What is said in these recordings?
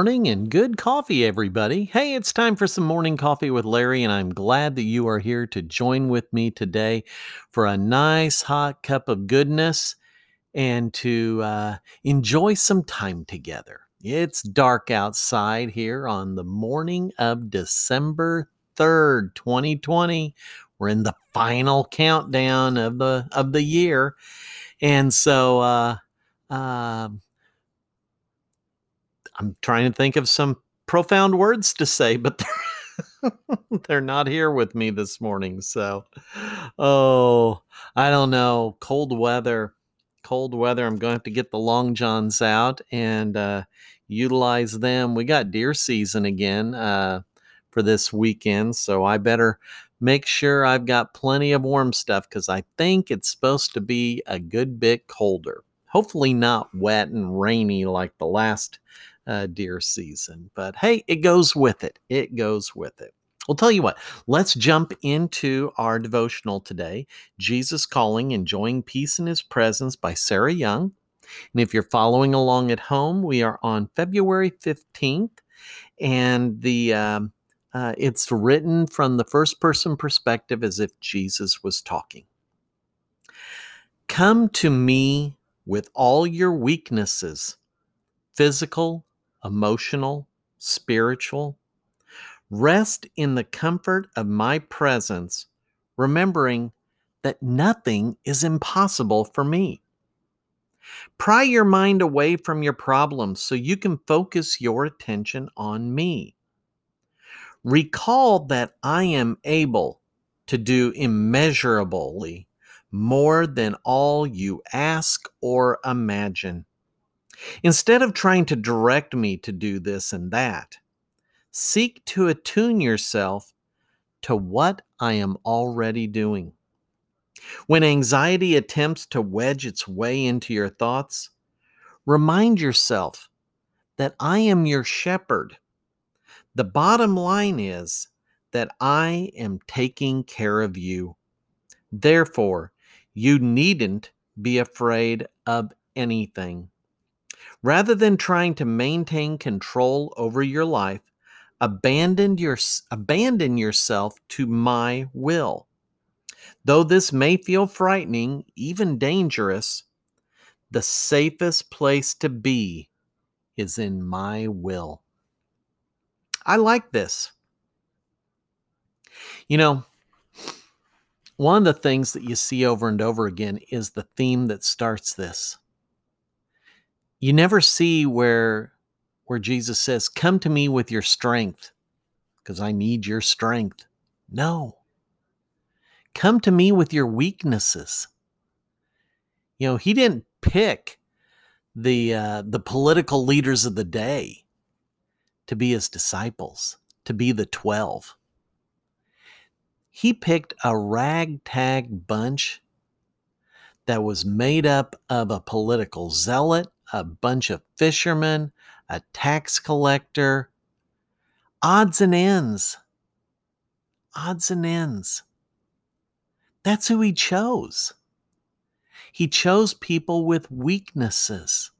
morning and good coffee, everybody. Hey, it's time for some morning coffee with Larry, and I'm glad that you are here to join with me today for a nice hot cup of goodness and to uh, enjoy some time together. It's dark outside here on the morning of December 3rd, 2020. We're in the final countdown of the of the year. And so uh, uh I'm trying to think of some profound words to say, but they're, they're not here with me this morning. So, oh, I don't know. Cold weather, cold weather. I'm going to have to get the long johns out and uh, utilize them. We got deer season again uh, for this weekend, so I better make sure I've got plenty of warm stuff because I think it's supposed to be a good bit colder. Hopefully, not wet and rainy like the last uh, deer season. But hey, it goes with it. It goes with it. We'll tell you what, let's jump into our devotional today Jesus Calling, Enjoying Peace in His Presence by Sarah Young. And if you're following along at home, we are on February 15th, and the um, uh, it's written from the first person perspective as if Jesus was talking. Come to me with all your weaknesses, physical, emotional, spiritual. Rest in the comfort of my presence, remembering that nothing is impossible for me. Pry your mind away from your problems so you can focus your attention on me. Recall that I am able to do immeasurably more than all you ask or imagine. Instead of trying to direct me to do this and that, seek to attune yourself to what I am already doing. When anxiety attempts to wedge its way into your thoughts, remind yourself that I am your shepherd. The bottom line is that I am taking care of you. Therefore, you needn't be afraid of anything. Rather than trying to maintain control over your life, abandon, your, abandon yourself to my will. Though this may feel frightening, even dangerous, the safest place to be is in my will. I like this. You know, one of the things that you see over and over again is the theme that starts this you never see where where Jesus says, "Come to me with your strength, because I need your strength." No. Come to me with your weaknesses. You know, he didn't pick the uh, the political leaders of the day to be his disciples, to be the 12. He picked a ragtag bunch that was made up of a political zealot, a bunch of fishermen, a tax collector, odds and ends. Odds and ends. That's who he chose. He chose people with weaknesses,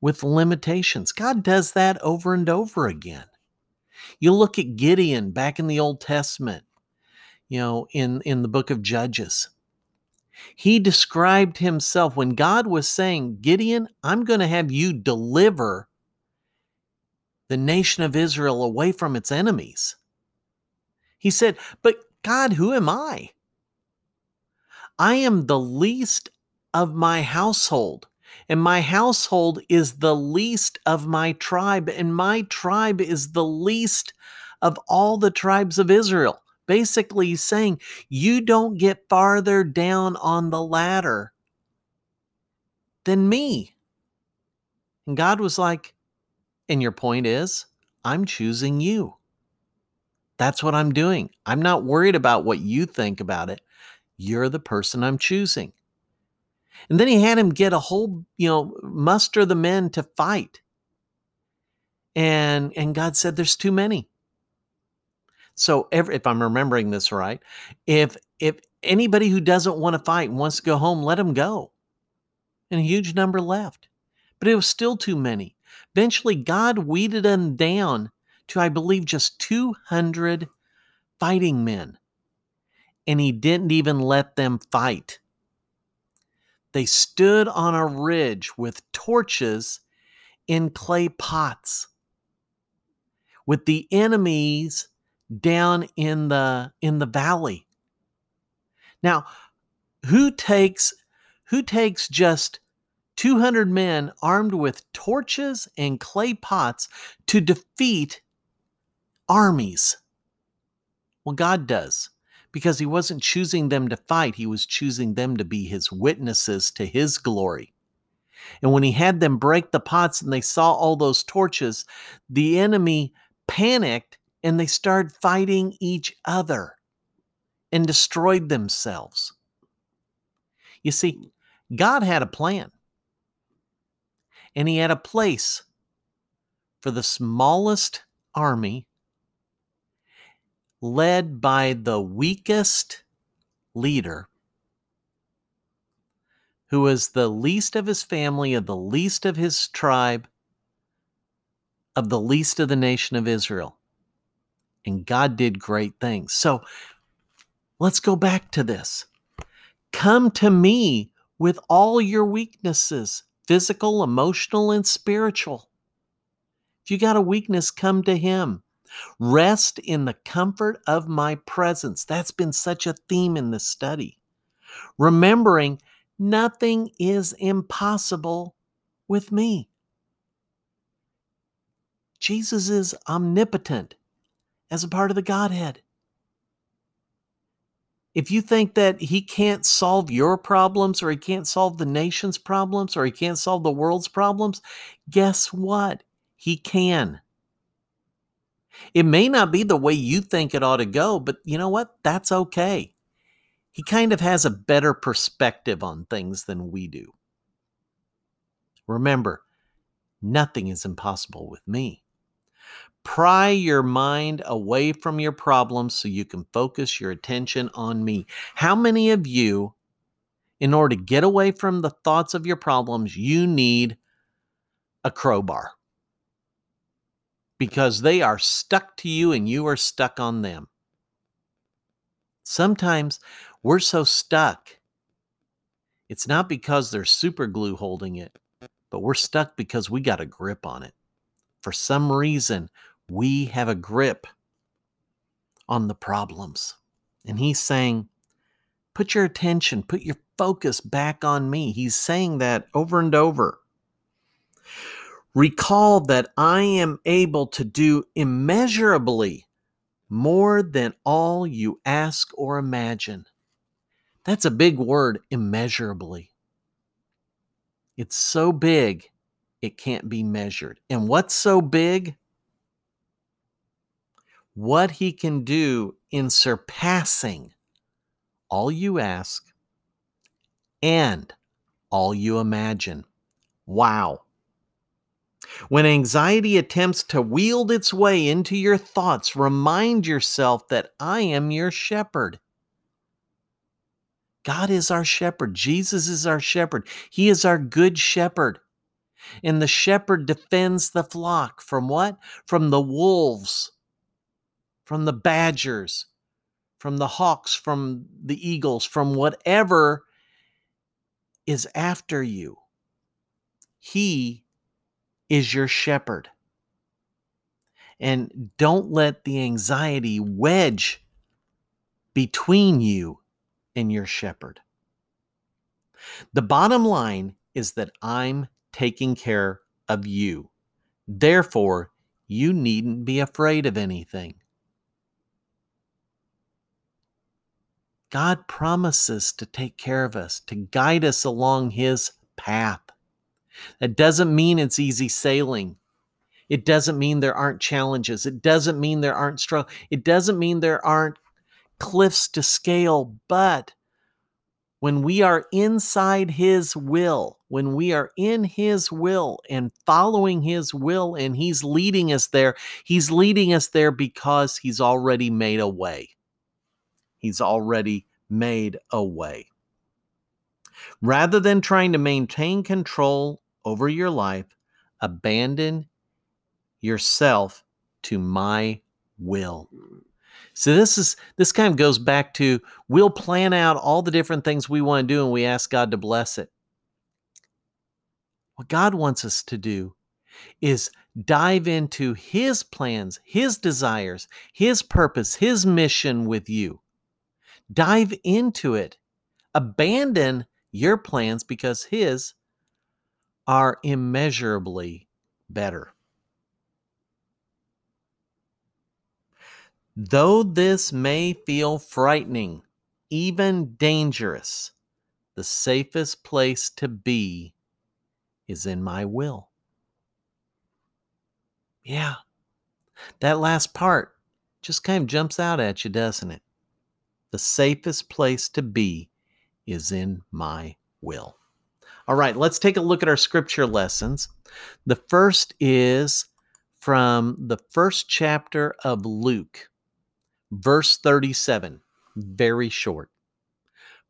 with limitations. God does that over and over again. You look at Gideon back in the Old Testament, you know, in, in the book of Judges. He described himself when God was saying, Gideon, I'm going to have you deliver the nation of Israel away from its enemies. He said, But God, who am I? I am the least of my household, and my household is the least of my tribe, and my tribe is the least of all the tribes of Israel basically saying you don't get farther down on the ladder than me. And God was like, and your point is, I'm choosing you. That's what I'm doing. I'm not worried about what you think about it. You're the person I'm choosing. And then he had him get a whole, you know, muster the men to fight. And and God said there's too many. So every, if I'm remembering this right, if if anybody who doesn't want to fight wants to go home, let them go. And a huge number left. But it was still too many Eventually, God weeded them down to, I believe, just 200 fighting men. And he didn't even let them fight. They stood on a ridge with torches in clay pots, with the enemies down in the in the valley. Now, who takes who takes just 200 men armed with torches and clay pots to defeat armies? Well, God does because he wasn't choosing them to fight, he was choosing them to be his witnesses to his glory. And when he had them break the pots and they saw all those torches, the enemy panicked and they started fighting each other and destroyed themselves. You see, God had a plan, and He had a place for the smallest army led by the weakest leader who was the least of his family, of the least of his tribe, of the least of the nation of Israel. And God did great things. So let's go back to this. Come to me with all your weaknesses physical, emotional, and spiritual. If you got a weakness, come to Him. Rest in the comfort of my presence. That's been such a theme in this study. Remembering nothing is impossible with me. Jesus is omnipotent as a part of the Godhead. If you think that he can't solve your problems or he can't solve the nation's problems or he can't solve the world's problems, guess what? He can. It may not be the way you think it ought to go, but you know what? That's okay. He kind of has a better perspective on things than we do. Remember, nothing is impossible with me. Pry your mind away from your problems so you can focus your attention on me. How many of you, in order to get away from the thoughts of your problems, you need a crowbar? Because they are stuck to you and you are stuck on them. Sometimes we're so stuck. It's not because there's super glue holding it, but we're stuck because we got a grip on it. For some reason, we have a grip on the problems. And he's saying, put your attention, put your focus back on me. He's saying that over and over. Recall that I am able to do immeasurably more than all you ask or imagine. That's a big word, immeasurably. It's so big, it can't be measured. And what's so big? What he can do in surpassing all you ask and all you imagine. Wow. When anxiety attempts to wield its way into your thoughts, remind yourself that I am your shepherd. God is our shepherd. Jesus is our shepherd. He is our good shepherd. And the shepherd defends the flock from what? From the wolves from the Badgers, from the Hawks, from the Eagles, from whatever is after you. He is your shepherd. And don't let the anxiety wedge between you and your shepherd. The bottom line is that I'm taking care of you. Therefore, you needn't be afraid of anything. God promises to take care of us, to guide us along His path. That doesn't mean it's easy sailing. It doesn't mean there aren't challenges. It doesn't mean there aren't struggles. It doesn't mean there aren't cliffs to scale. But when we are inside His will, when we are in His will and following His will, and He's leading us there, He's leading us there because He's already made a way. He's already made a way. Rather than trying to maintain control over your life, abandon yourself to my will. So this is this kind of goes back to we'll plan out all the different things we want to do and we ask God to bless it. What God wants us to do is dive into his plans, his desires, his purpose, his mission with you. Dive into it. Abandon your plans because his are immeasurably better. Though this may feel frightening, even dangerous, the safest place to be is in my will. Yeah, that last part just kind of jumps out at you, doesn't it? The safest place to be is in my will. All right, let's take a look at our scripture lessons. The first is from the first chapter of Luke, verse 37, very short.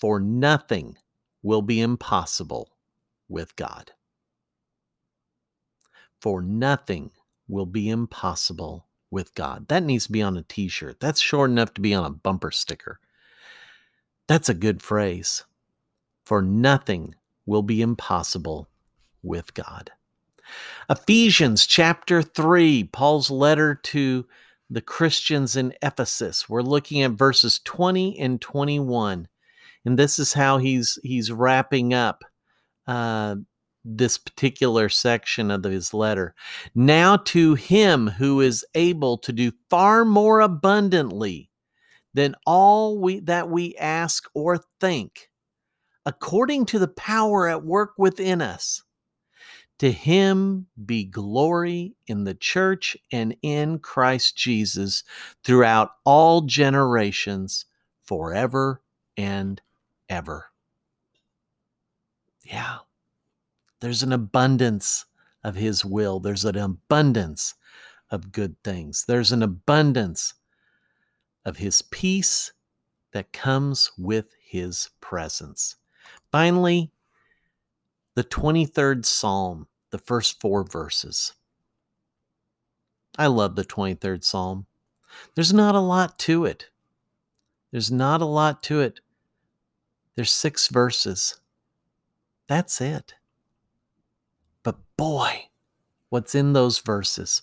For nothing will be impossible with God. For nothing will be impossible with God. That needs to be on a t shirt. That's short enough to be on a bumper sticker. That's a good phrase. For nothing will be impossible with God. Ephesians chapter 3, Paul's letter to the Christians in Ephesus. We're looking at verses 20 and 21. And this is how he's he's wrapping up uh, this particular section of his letter. Now to him who is able to do far more abundantly than all we that we ask or think, according to the power at work within us. To him be glory in the church and in Christ Jesus throughout all generations, forever and ever. Yeah. There's an abundance of His will, there's an abundance of good things, there's an abundance of His peace that comes with His presence. Finally, the 23rd Psalm, the first four verses. I love the 23rd Psalm. There's not a lot to it. There's not a lot to it. There's six verses. That's it. But boy, what's in those verses?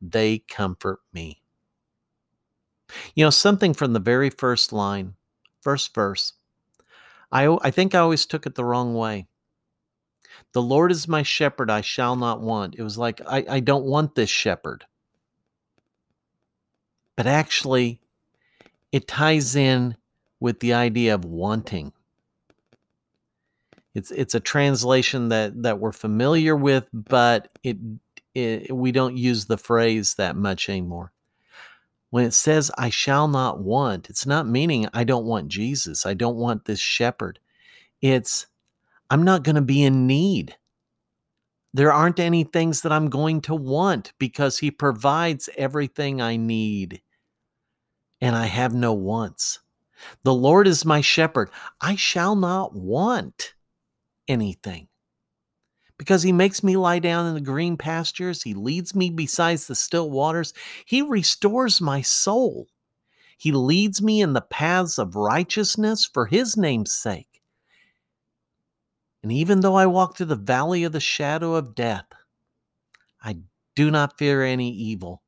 they comfort me. You know, something from the very first line, first verse, I, I think I always took it the wrong way. The Lord is my shepherd, I shall not want. It was like, I, I don't want this shepherd. But actually, it ties in with the idea of wanting. It's it's a translation that that we're familiar with, but it, it we don't use the phrase that much anymore. When it says I shall not want, it's not meaning I don't want Jesus. I don't want this shepherd. It's I'm not going to be in need. There aren't any things that I'm going to want because he provides everything I need. And I have no wants. The Lord is my shepherd. I shall not want anything. Because he makes me lie down in the green pastures, he leads me beside the still waters, he restores my soul. He leads me in the paths of righteousness for his name's sake. And even though I walk through the valley of the shadow of death, I do not fear any evil.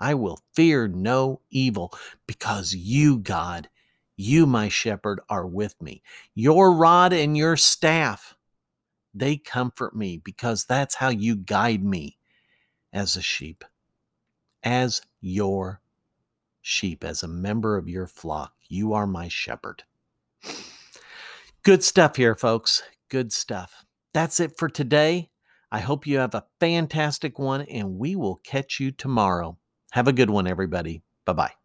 I will fear no evil because you, God, you, my shepherd, are with me. Your rod and your staff, they comfort me because that's how you guide me as a sheep, as your sheep, as a member of your flock. You are my shepherd. Good stuff here, folks. Good stuff. That's it for today. I hope you have a fantastic one, and we will catch you tomorrow. Have a good one, everybody. Bye bye.